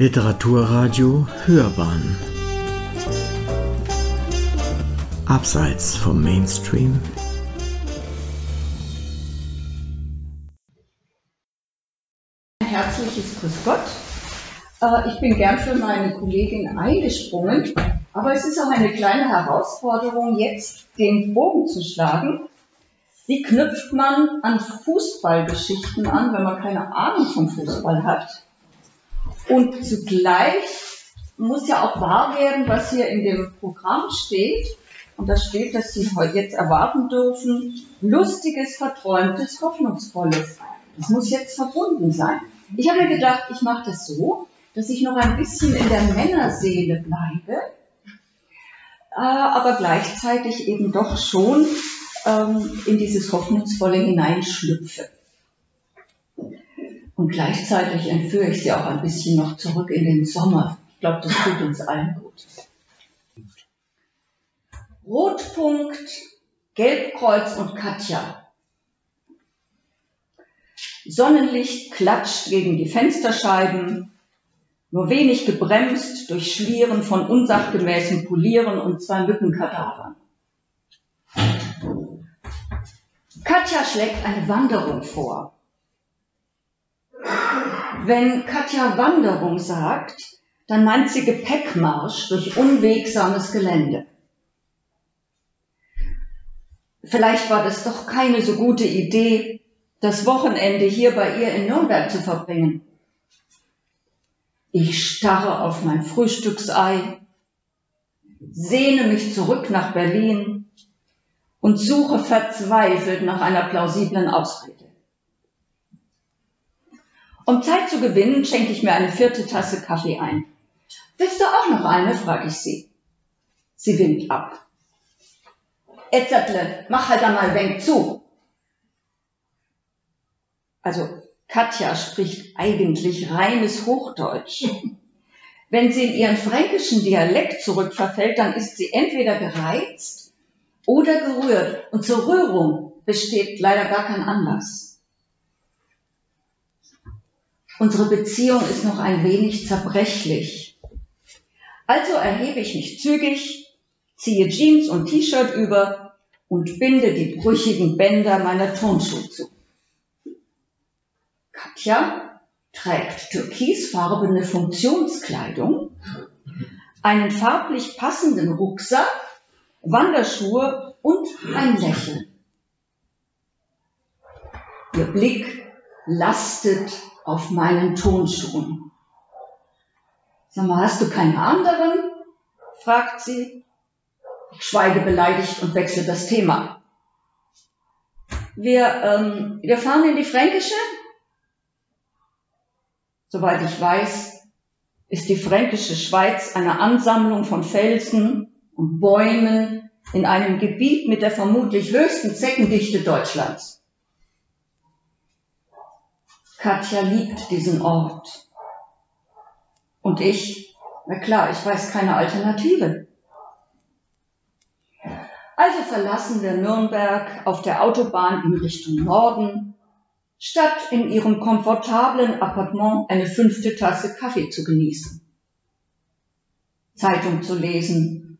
Literaturradio Hörbahn Abseits vom Mainstream Herzliches Grüß Gott. Äh, ich bin gern für meine Kollegin eingesprungen, aber es ist auch eine kleine Herausforderung, jetzt den Bogen zu schlagen. Wie knüpft man an Fußballgeschichten an, wenn man keine Ahnung vom Fußball hat? Und zugleich muss ja auch wahr werden, was hier in dem Programm steht. Und da steht, dass Sie heute jetzt erwarten dürfen, lustiges, verträumtes, hoffnungsvolles. Das muss jetzt verbunden sein. Ich habe mir gedacht, ich mache das so, dass ich noch ein bisschen in der Männerseele bleibe, äh, aber gleichzeitig eben doch schon ähm, in dieses Hoffnungsvolle hineinschlüpfe. Und gleichzeitig entführe ich sie auch ein bisschen noch zurück in den Sommer. Ich glaube, das tut uns allen gut. Rotpunkt, Gelbkreuz und Katja. Sonnenlicht klatscht gegen die Fensterscheiben, nur wenig gebremst durch Schlieren von unsachgemäßem Polieren und zwei Mückenkadavern. Katja schlägt eine Wanderung vor. Wenn Katja Wanderung sagt, dann meint sie Gepäckmarsch durch unwegsames Gelände. Vielleicht war das doch keine so gute Idee, das Wochenende hier bei ihr in Nürnberg zu verbringen. Ich starre auf mein Frühstücksei, sehne mich zurück nach Berlin und suche verzweifelt nach einer plausiblen Ausrede. Um Zeit zu gewinnen, schenke ich mir eine vierte Tasse Kaffee ein. Willst du auch noch eine? frage ich sie. Sie winkt ab. Etzertle, mach halt einmal Wenk zu. Also Katja spricht eigentlich reines Hochdeutsch. Wenn sie in ihren fränkischen Dialekt zurückverfällt, dann ist sie entweder gereizt oder gerührt. Und zur Rührung besteht leider gar kein Anlass. Unsere Beziehung ist noch ein wenig zerbrechlich. Also erhebe ich mich zügig, ziehe Jeans und T-Shirt über und binde die brüchigen Bänder meiner Turnschuhe zu. Katja trägt türkisfarbene Funktionskleidung, einen farblich passenden Rucksack, Wanderschuhe und ein Lächeln. Ihr Blick lastet auf meinen Tonschuhen. Sag mal, hast du keine anderen? fragt sie. Ich schweige beleidigt und wechsle das Thema. Wir, ähm, wir fahren in die Fränkische. Soweit ich weiß, ist die fränkische Schweiz eine Ansammlung von Felsen und Bäumen in einem Gebiet mit der vermutlich höchsten Zeckendichte Deutschlands. Katja liebt diesen Ort. Und ich, na klar, ich weiß keine Alternative. Also verlassen wir Nürnberg auf der Autobahn in Richtung Norden, statt in ihrem komfortablen Appartement eine fünfte Tasse Kaffee zu genießen. Zeitung zu lesen,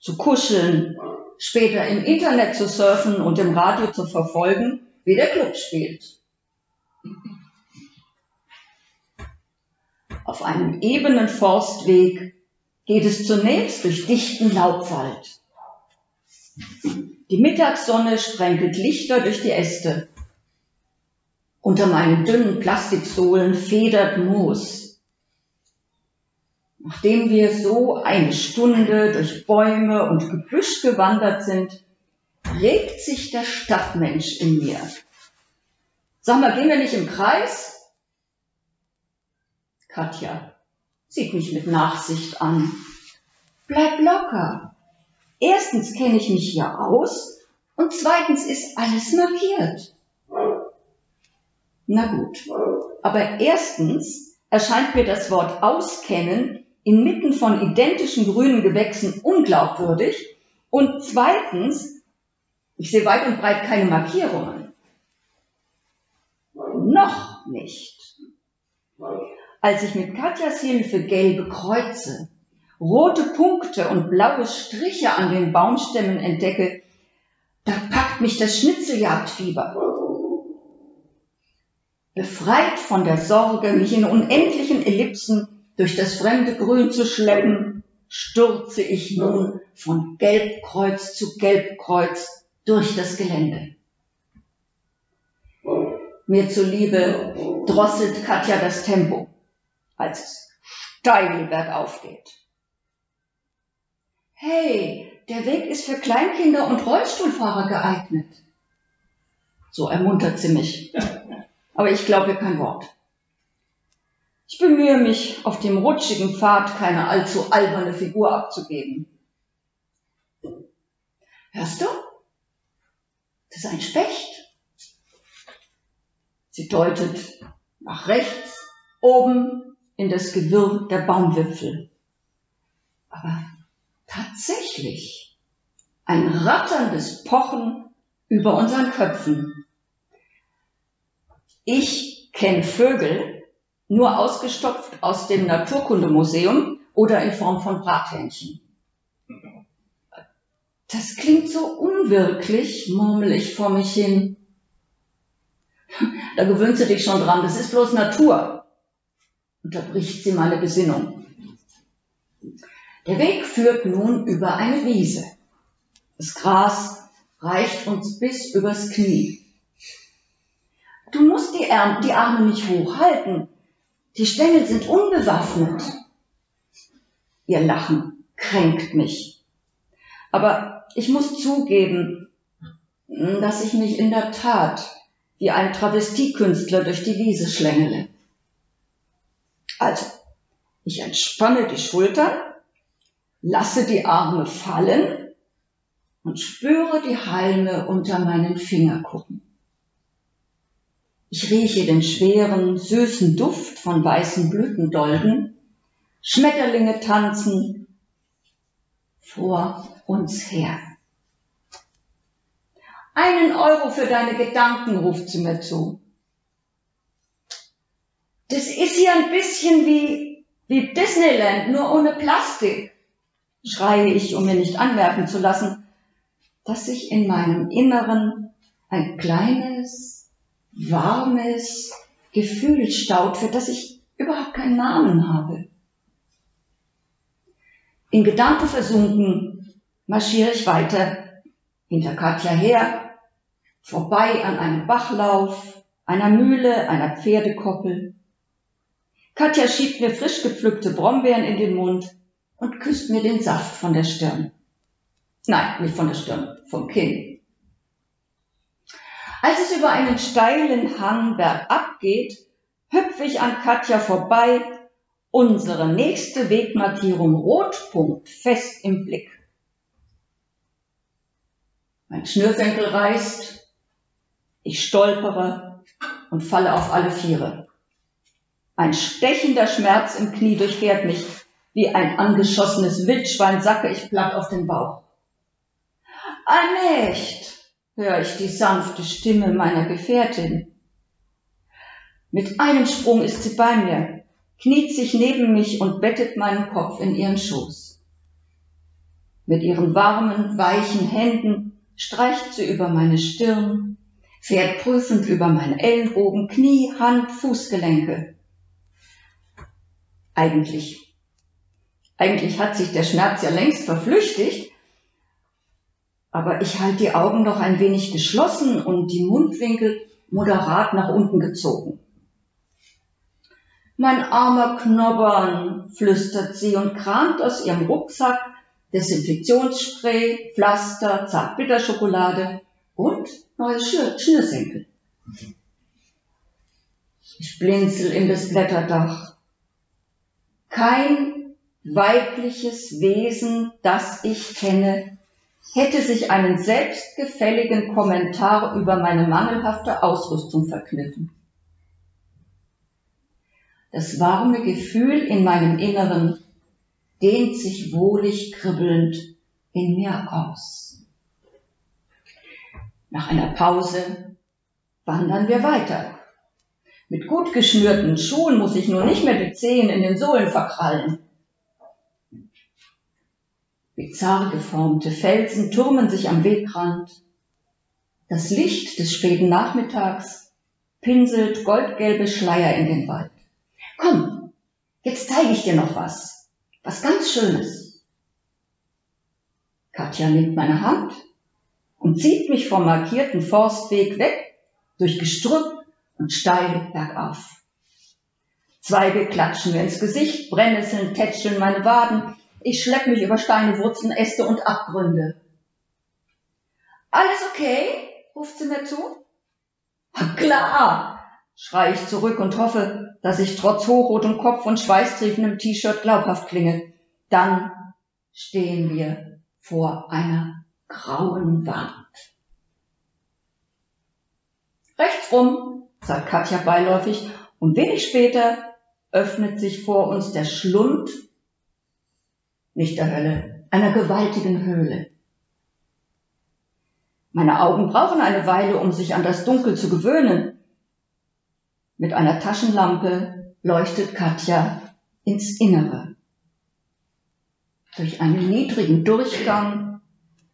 zu kuscheln, später im Internet zu surfen und im Radio zu verfolgen, wie der Club spielt. Auf einem ebenen Forstweg geht es zunächst durch dichten Laubwald. Die Mittagssonne sprenkelt Lichter durch die Äste. Unter meinen dünnen Plastiksohlen federt Moos. Nachdem wir so eine Stunde durch Bäume und Gebüsch gewandert sind, regt sich der Stadtmensch in mir. Sag mal, gehen wir nicht im Kreis? Katja sieht mich mit Nachsicht an. Bleib locker. Erstens kenne ich mich hier aus und zweitens ist alles markiert. Na gut, aber erstens erscheint mir das Wort auskennen inmitten von identischen grünen Gewächsen unglaubwürdig und zweitens, ich sehe weit und breit keine Markierungen. Noch nicht. Als ich mit Katjas Hilfe gelbe Kreuze, rote Punkte und blaue Striche an den Baumstämmen entdecke, da packt mich das Schnitzeljagdfieber. Befreit von der Sorge, mich in unendlichen Ellipsen durch das fremde Grün zu schleppen, stürze ich nun von Gelbkreuz zu Gelbkreuz durch das Gelände. Mir zuliebe drosselt Katja das Tempo, als es steil bergauf geht. Hey, der Weg ist für Kleinkinder und Rollstuhlfahrer geeignet. So ermuntert sie mich. Aber ich glaube kein Wort. Ich bemühe mich, auf dem rutschigen Pfad keine allzu alberne Figur abzugeben. Hörst du? Das ist ein Specht. Sie deutet nach rechts, oben in das Gewirr der Baumwipfel. Aber tatsächlich ein ratterndes Pochen über unseren Köpfen. Ich kenne Vögel nur ausgestopft aus dem Naturkundemuseum oder in Form von Brathähnchen. Das klingt so unwirklich, murmel ich vor mich hin. Da gewöhnst du dich schon dran, das ist bloß Natur. Unterbricht sie meine Besinnung. Der Weg führt nun über eine Wiese. Das Gras reicht uns bis übers Knie. Du musst die, Arme, die Arme nicht hochhalten. Die Stängel sind unbewaffnet. Ihr Lachen kränkt mich. Aber ich muss zugeben, dass ich mich in der Tat wie ein Travestiekünstler durch die Wiese schlängele. Also, ich entspanne die Schultern lasse die Arme fallen und spüre die Halme unter meinen Fingerkuppen. Ich rieche den schweren, süßen Duft von weißen Blütendolden. Schmetterlinge tanzen vor uns her. Einen Euro für deine Gedanken, ruft sie mir zu. Das ist hier ein bisschen wie, wie Disneyland, nur ohne Plastik schreie ich, um mir nicht anmerken zu lassen, dass sich in meinem Inneren ein kleines, warmes Gefühl staut, für das ich überhaupt keinen Namen habe. In Gedanken versunken marschiere ich weiter hinter Katja her, vorbei an einem Bachlauf, einer Mühle, einer Pferdekoppel. Katja schiebt mir frisch gepflückte Brombeeren in den Mund und küsst mir den Saft von der Stirn. Nein, nicht von der Stirn, vom Kinn. Als es über einen steilen Hang bergab geht, hüpfe ich an Katja vorbei, unsere nächste Wegmarkierung Rotpunkt fest im Blick. Mein Schnürsenkel reißt, ich stolpere und falle auf alle Viere. Ein stechender Schmerz im Knie durchfährt mich wie ein angeschossenes Wildschwein sacke ich platt auf den Bauch. Allmächt, höre ich die sanfte Stimme meiner Gefährtin. Mit einem Sprung ist sie bei mir, kniet sich neben mich und bettet meinen Kopf in ihren Schoß. Mit ihren warmen, weichen Händen streicht sie über meine Stirn, fährt prüfend über meinen Ellenbogen, Knie, Hand, Fußgelenke. Eigentlich eigentlich hat sich der Schmerz ja längst verflüchtigt, aber ich halte die Augen noch ein wenig geschlossen und die Mundwinkel moderat nach unten gezogen. Mein armer Knobbern, flüstert sie und kramt aus ihrem Rucksack Desinfektionsspray, Pflaster, Zartbitterschokolade und neue Schnürsenkel. Ich blinzel in das Blätterdach. Kein weibliches Wesen, das ich kenne, hätte sich einen selbstgefälligen Kommentar über meine mangelhafte Ausrüstung verkniffen. Das warme Gefühl in meinem Inneren dehnt sich wohlig kribbelnd in mir aus. Nach einer Pause wandern wir weiter. Mit gut geschnürten Schuhen muss ich nur nicht mehr die Zehen in den Sohlen verkrallen. Bizarr geformte Felsen turmen sich am Wegrand. Das Licht des späten Nachmittags pinselt goldgelbe Schleier in den Wald. Komm, jetzt zeige ich dir noch was. Was ganz Schönes. Katja nimmt meine Hand und zieht mich vom markierten Forstweg weg, durch Gestrüpp und steil bergauf. Zweige klatschen mir ins Gesicht, Brennnesseln tätscheln meine Waden, ich schlepp mich über Steine, Wurzeln, Äste und Abgründe. Alles okay? ruft sie mir zu. Klar, schrei ich zurück und hoffe, dass ich trotz hochrotem Kopf und schweißtriefendem T-Shirt glaubhaft klinge. Dann stehen wir vor einer grauen Wand. Rechts rum, sagt Katja beiläufig, und wenig später öffnet sich vor uns der Schlund, nicht der Hölle, einer gewaltigen Höhle. Meine Augen brauchen eine Weile, um sich an das Dunkel zu gewöhnen. Mit einer Taschenlampe leuchtet Katja ins Innere. Durch einen niedrigen Durchgang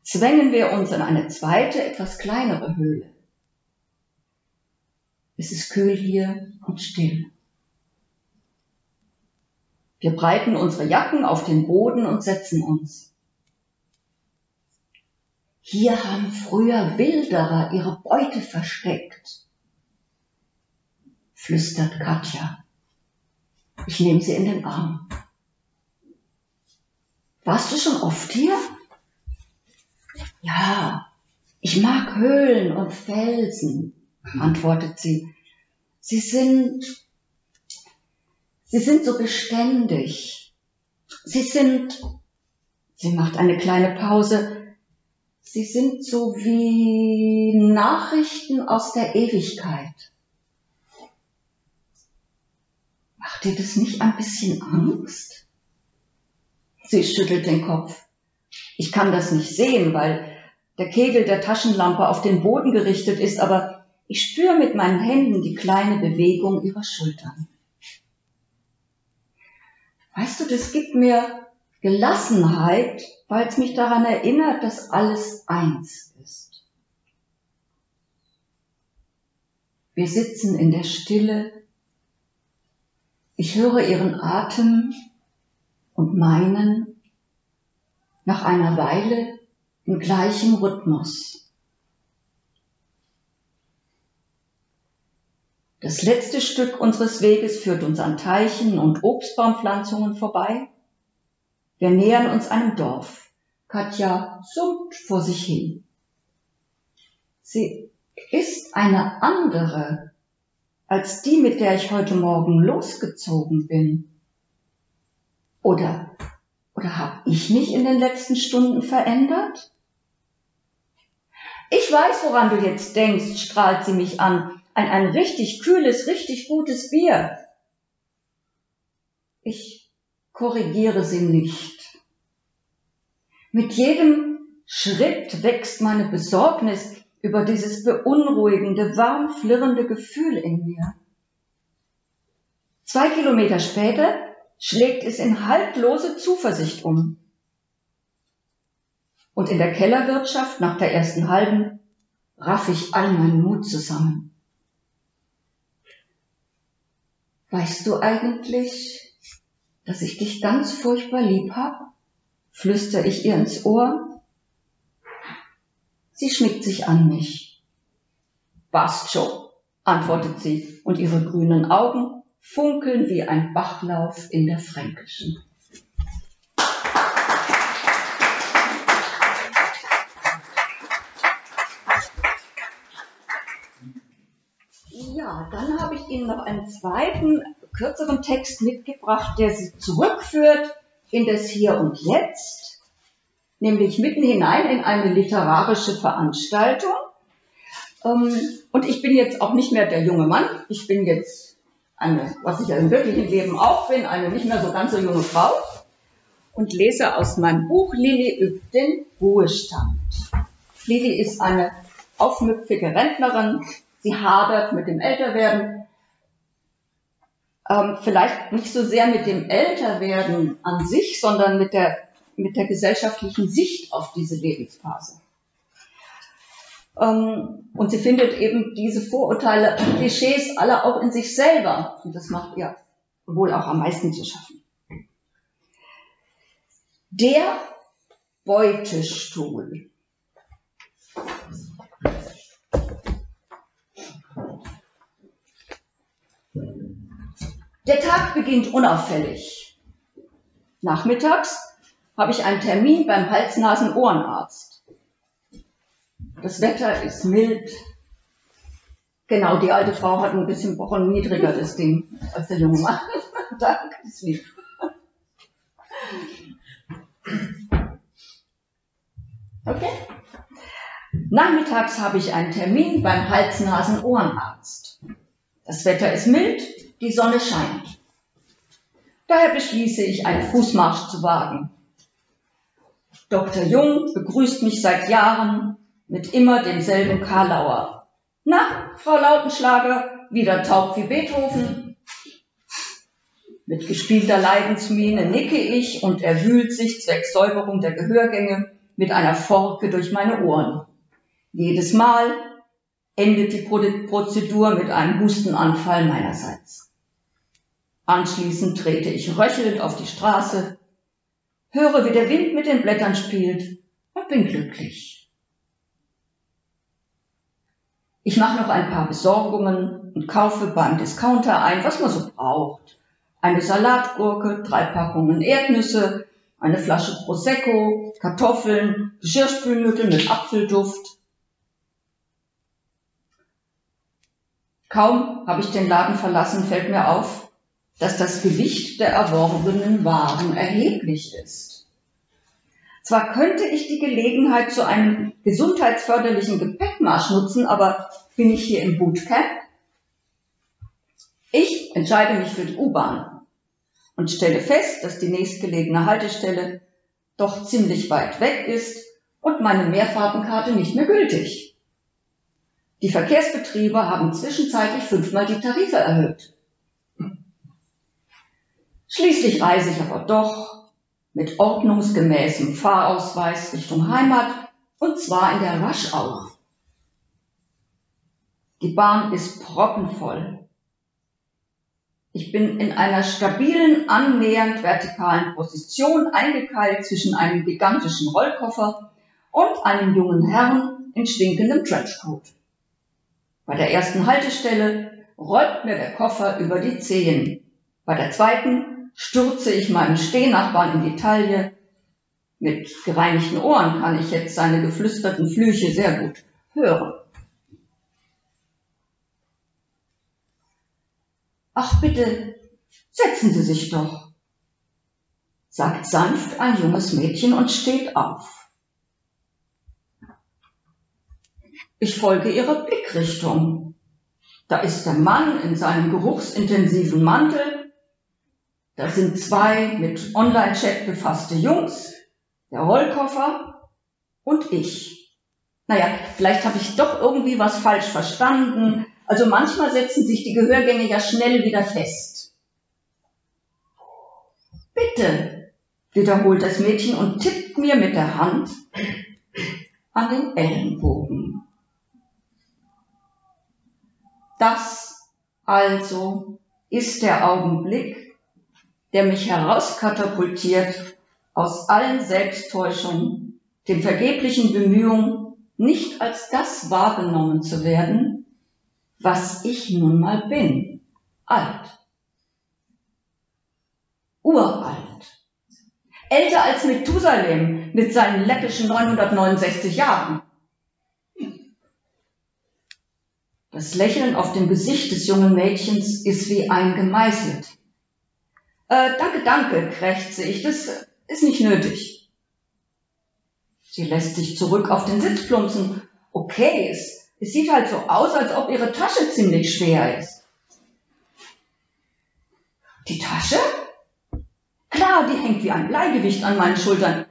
zwängen wir uns in eine zweite, etwas kleinere Höhle. Es ist kühl hier und still. Wir breiten unsere Jacken auf den Boden und setzen uns. Hier haben früher Wilderer ihre Beute versteckt, flüstert Katja. Ich nehme sie in den Arm. Warst du schon oft hier? Ja, ich mag Höhlen und Felsen, antwortet sie. Sie sind, sie sind so beständig. Sie sind, sie macht eine kleine Pause, sie sind so wie Nachrichten aus der Ewigkeit. Macht dir das nicht ein bisschen Angst? Sie schüttelt den Kopf. Ich kann das nicht sehen, weil der Kegel der Taschenlampe auf den Boden gerichtet ist, aber ich spüre mit meinen Händen die kleine Bewegung ihrer Schultern. Weißt du, das gibt mir Gelassenheit, weil es mich daran erinnert, dass alles eins ist. Wir sitzen in der Stille. Ich höre ihren Atem und meinen nach einer Weile im gleichen Rhythmus. Das letzte Stück unseres Weges führt uns an Teichen und Obstbaumpflanzungen vorbei. Wir nähern uns einem Dorf. Katja summt vor sich hin. Sie ist eine andere als die, mit der ich heute Morgen losgezogen bin. Oder, oder habe ich mich in den letzten Stunden verändert? Ich weiß, woran du jetzt denkst, strahlt sie mich an ein, ein richtig kühles, richtig gutes Bier. Ich korrigiere sie nicht. Mit jedem Schritt wächst meine Besorgnis über dieses beunruhigende, warm flirrende Gefühl in mir. Zwei Kilometer später schlägt es in haltlose Zuversicht um. Und in der Kellerwirtschaft nach der ersten halben raff ich all meinen Mut zusammen. Weißt du eigentlich, dass ich dich ganz furchtbar lieb hab? flüster ich ihr ins Ohr. Sie schmiegt sich an mich. Schon, antwortet sie, und ihre grünen Augen funkeln wie ein Bachlauf in der Fränkischen. Ja, dann habe ich Ihnen noch einen zweiten, kürzeren Text mitgebracht, der Sie zurückführt in das Hier und Jetzt, nämlich mitten hinein in eine literarische Veranstaltung. Ähm, und ich bin jetzt auch nicht mehr der junge Mann, ich bin jetzt eine, was ich ja im wirklichen Leben auch bin, eine nicht mehr so ganz so junge Frau und lese aus meinem Buch Lilly übt den Ruhestand. Lilly ist eine aufmüpfige Rentnerin, Sie hadert mit dem Älterwerden. Ähm, vielleicht nicht so sehr mit dem Älterwerden an sich, sondern mit der, mit der gesellschaftlichen Sicht auf diese Lebensphase. Ähm, und sie findet eben diese Vorurteile und Klischees alle auch in sich selber. Und das macht ihr wohl auch am meisten zu schaffen. Der Beutestuhl. Der Tag beginnt unauffällig. Nachmittags habe ich einen Termin beim Hals-Nasen-Ohrenarzt. Das Wetter ist mild. Genau, die alte Frau hat ein bisschen Wochen niedriger das Ding als der junge Mann. Danke, ist lieb. Okay. Nachmittags habe ich einen Termin beim Hals-Nasen-Ohrenarzt. Das Wetter ist mild, die Sonne scheint. Daher beschließe ich, einen Fußmarsch zu wagen. Dr. Jung begrüßt mich seit Jahren mit immer demselben Karlauer. Na, Frau Lautenschlager, wieder taub wie Beethoven? Mit gespielter Leidensmiene nicke ich und er wühlt sich zwecks Säuberung der Gehörgänge mit einer Forke durch meine Ohren. Jedes Mal endet die Prozedur mit einem Hustenanfall meinerseits. Anschließend trete ich röchelnd auf die Straße, höre, wie der Wind mit den Blättern spielt und bin glücklich. Ich mache noch ein paar Besorgungen und kaufe beim Discounter ein, was man so braucht. Eine Salatgurke, drei Packungen Erdnüsse, eine Flasche Prosecco, Kartoffeln, Geschirrspülmittel mit Apfelduft, Kaum habe ich den Laden verlassen, fällt mir auf, dass das Gewicht der erworbenen Waren erheblich ist. Zwar könnte ich die Gelegenheit zu einem gesundheitsförderlichen Gepäckmarsch nutzen, aber bin ich hier im Bootcamp? Ich entscheide mich für die U-Bahn und stelle fest, dass die nächstgelegene Haltestelle doch ziemlich weit weg ist und meine Mehrfahrtenkarte nicht mehr gültig. Die Verkehrsbetriebe haben zwischenzeitlich fünfmal die Tarife erhöht. Schließlich reise ich aber doch mit ordnungsgemäßem Fahrausweis Richtung Heimat und zwar in der Rush Hour. Die Bahn ist proppenvoll. Ich bin in einer stabilen, annähernd vertikalen Position eingekeilt zwischen einem gigantischen Rollkoffer und einem jungen Herrn in stinkendem Trenchcoat. Bei der ersten Haltestelle rollt mir der Koffer über die Zehen. Bei der zweiten stürze ich meinem Stehnachbarn in die Taille. Mit gereinigten Ohren kann ich jetzt seine geflüsterten Flüche sehr gut hören. Ach bitte, setzen Sie sich doch, sagt sanft ein junges Mädchen und steht auf. Ich folge ihrer Blickrichtung. Da ist der Mann in seinem geruchsintensiven Mantel. Da sind zwei mit Online-Chat befasste Jungs, der Rollkoffer und ich. Naja, vielleicht habe ich doch irgendwie was falsch verstanden. Also manchmal setzen sich die Gehörgänge ja schnell wieder fest. Bitte, wiederholt das Mädchen und tippt mir mit der Hand an den Ellenbogen. Das also ist der Augenblick, der mich herauskatapultiert aus allen Selbsttäuschungen, den vergeblichen Bemühungen, nicht als das wahrgenommen zu werden, was ich nun mal bin, alt, uralt, älter als Methusalem mit seinen läppischen 969 Jahren. Das Lächeln auf dem Gesicht des jungen Mädchens ist wie eingemeißelt. Äh, danke, danke, krächze ich, das ist nicht nötig. Sie lässt sich zurück auf den Sitz plumpsen. Okay, es, es sieht halt so aus, als ob ihre Tasche ziemlich schwer ist. Die Tasche? Klar, die hängt wie ein Bleigewicht an meinen Schultern.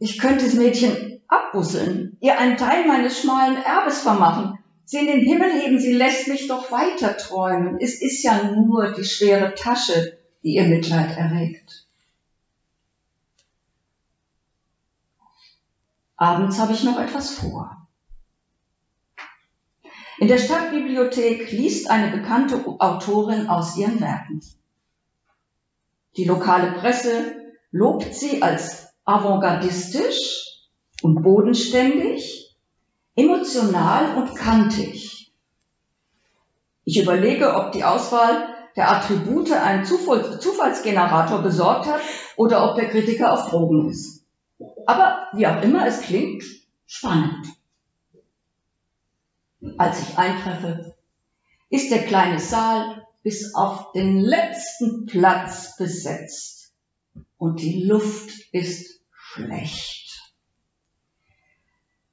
Ich könnte das Mädchen abbusseln, ihr einen Teil meines schmalen Erbes vermachen sie in den Himmel heben, sie lässt mich doch weiter träumen. Es ist ja nur die schwere Tasche, die ihr Mitleid erregt. Abends habe ich noch etwas vor. In der Stadtbibliothek liest eine bekannte Autorin aus ihren Werken. Die lokale Presse lobt sie als avantgardistisch und bodenständig, emotional und kantig. Ich überlege, ob die Auswahl der Attribute einen Zufallsgenerator besorgt hat oder ob der Kritiker auf Drogen ist. Aber wie auch immer, es klingt spannend. Als ich eintreffe, ist der kleine Saal bis auf den letzten Platz besetzt und die Luft ist schlecht.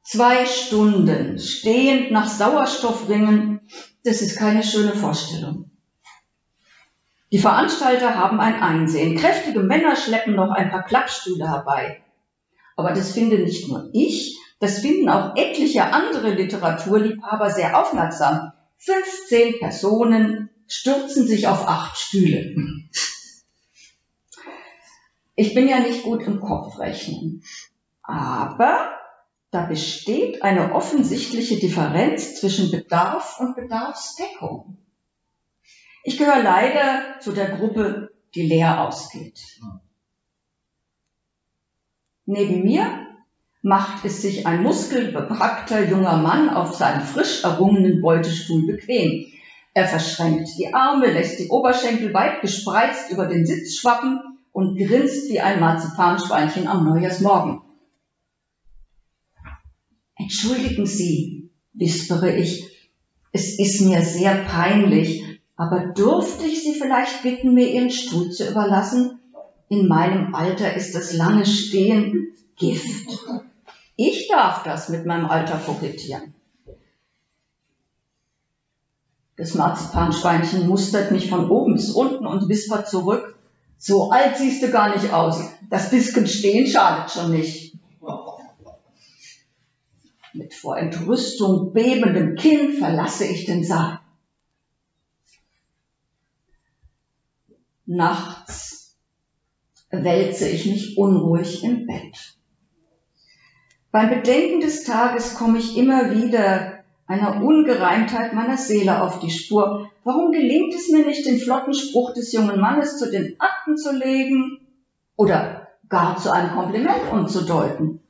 Zwei Stunden stehend nach Sauerstoff ringen, das ist keine schöne Vorstellung. Die Veranstalter haben ein Einsehen. Kräftige Männer schleppen noch ein paar Klappstühle herbei. Aber das finde nicht nur ich, das finden auch etliche andere Literaturliebhaber sehr aufmerksam. 15 Personen stürzen sich auf acht Stühle. Ich bin ja nicht gut im Kopfrechnen, aber da besteht eine offensichtliche Differenz zwischen Bedarf und Bedarfsdeckung. Ich gehöre leider zu der Gruppe, die leer ausgeht. Neben mir macht es sich ein muskelbepackter junger Mann auf seinem frisch errungenen Beutestuhl bequem. Er verschränkt die Arme, lässt die Oberschenkel weit gespreizt über den Sitz schwappen und grinst wie ein Marzipanschweinchen am Neujahrsmorgen. Entschuldigen Sie, wispere ich, es ist mir sehr peinlich, aber dürfte ich Sie vielleicht bitten, mir Ihren Stuhl zu überlassen? In meinem Alter ist das lange Stehen Gift. Ich darf das mit meinem Alter kokettieren. Das Marzipanschweinchen mustert mich von oben bis unten und wispert zurück. So alt siehst du gar nicht aus. Das bisschen stehen schadet schon nicht. Mit vor Entrüstung bebendem Kinn verlasse ich den Saal. Nachts wälze ich mich unruhig im Bett. Beim Bedenken des Tages komme ich immer wieder einer Ungereimtheit meiner Seele auf die Spur. Warum gelingt es mir nicht, den flotten Spruch des jungen Mannes zu den Akten zu legen oder gar zu einem Kompliment umzudeuten?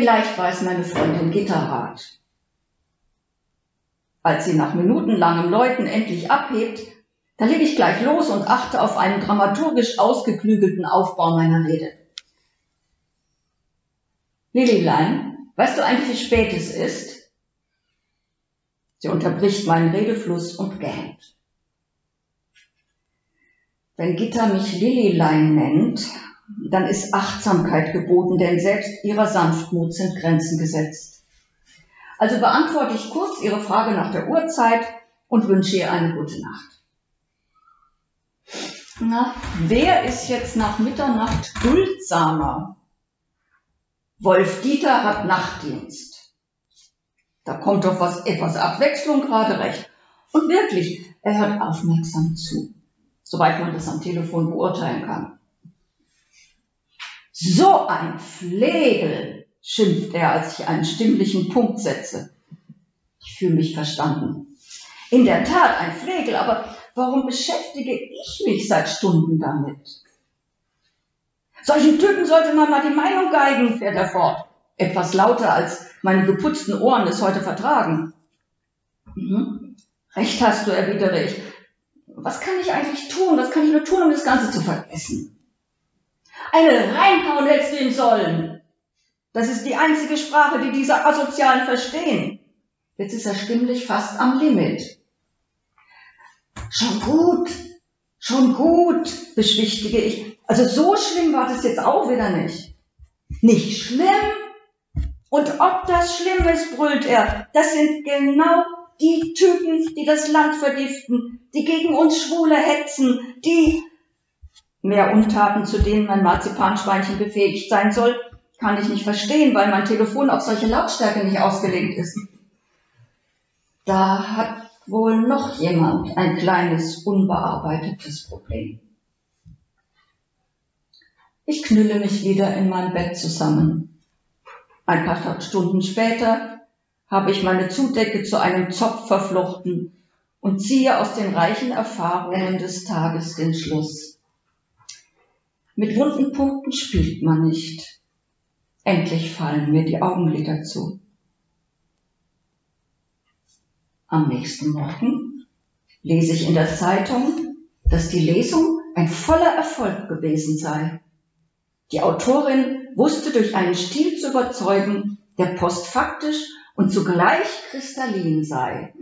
Vielleicht weiß meine Freundin Gitterrat. Als sie nach minutenlangem Läuten endlich abhebt, da lege ich gleich los und achte auf einen dramaturgisch ausgeklügelten Aufbau meiner Rede. Lililein, weißt du eigentlich, wie spät es ist? Sie unterbricht meinen Redefluss und gähnt. Wenn Gitta mich Lililein nennt, dann ist Achtsamkeit geboten, denn selbst ihrer Sanftmut sind Grenzen gesetzt. Also beantworte ich kurz Ihre Frage nach der Uhrzeit und wünsche ihr eine gute Nacht. Na, wer ist jetzt nach Mitternacht duldsamer? Wolf Dieter hat Nachtdienst. Da kommt doch was, etwas Abwechslung gerade recht. Und wirklich, er hört aufmerksam zu, soweit man das am Telefon beurteilen kann. So ein Flegel, schimpft er, als ich einen stimmlichen Punkt setze. Ich fühle mich verstanden. In der Tat ein Flegel, aber warum beschäftige ich mich seit Stunden damit? Solchen Typen sollte man mal die Meinung geigen, fährt er fort. Etwas lauter als meine geputzten Ohren es heute vertragen. Mhm. Recht hast du, erwidere ich. Was kann ich eigentlich tun? Was kann ich nur tun, um das Ganze zu vergessen? Eine reinhauen hättest du ihm sollen. Das ist die einzige Sprache, die diese Asozialen verstehen. Jetzt ist er stimmlich fast am Limit. Schon gut, schon gut, beschwichtige ich. Also so schlimm war das jetzt auch wieder nicht. Nicht schlimm? Und ob das schlimm ist, brüllt er, das sind genau die Typen, die das Land vergiften, die gegen uns Schwule hetzen, die mehr Untaten, zu denen mein Marzipanschweinchen befähigt sein soll, Kann ich nicht verstehen, weil mein Telefon auf solche Lautstärke nicht ausgelegt ist. Da hat wohl noch jemand ein kleines unbearbeitetes Problem. Ich knülle mich wieder in mein Bett zusammen. Ein paar Stunden später habe ich meine Zudecke zu einem Zopf verflochten und ziehe aus den reichen Erfahrungen des Tages den Schluss. Mit wunden Punkten spielt man nicht. Endlich fallen mir die Augenlider zu. Am nächsten Morgen lese ich in der Zeitung, dass die Lesung ein voller Erfolg gewesen sei. Die Autorin wusste durch einen Stil zu überzeugen, der postfaktisch und zugleich kristallin sei.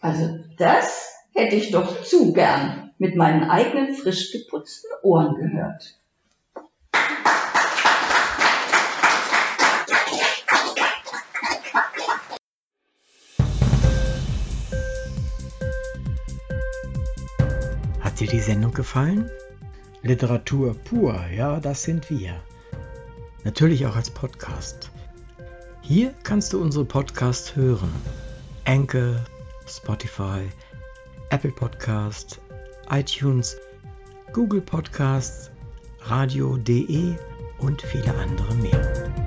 Also das hätte ich doch zu gern mit meinen eigenen frisch geputzten Ohren gehört. Hat dir die Sendung gefallen? Literatur pur, ja, das sind wir. Natürlich auch als Podcast. Hier kannst du unsere Podcasts hören. Anchor, Spotify, Apple Podcast, iTunes, Google Podcasts, radio.de und viele andere mehr.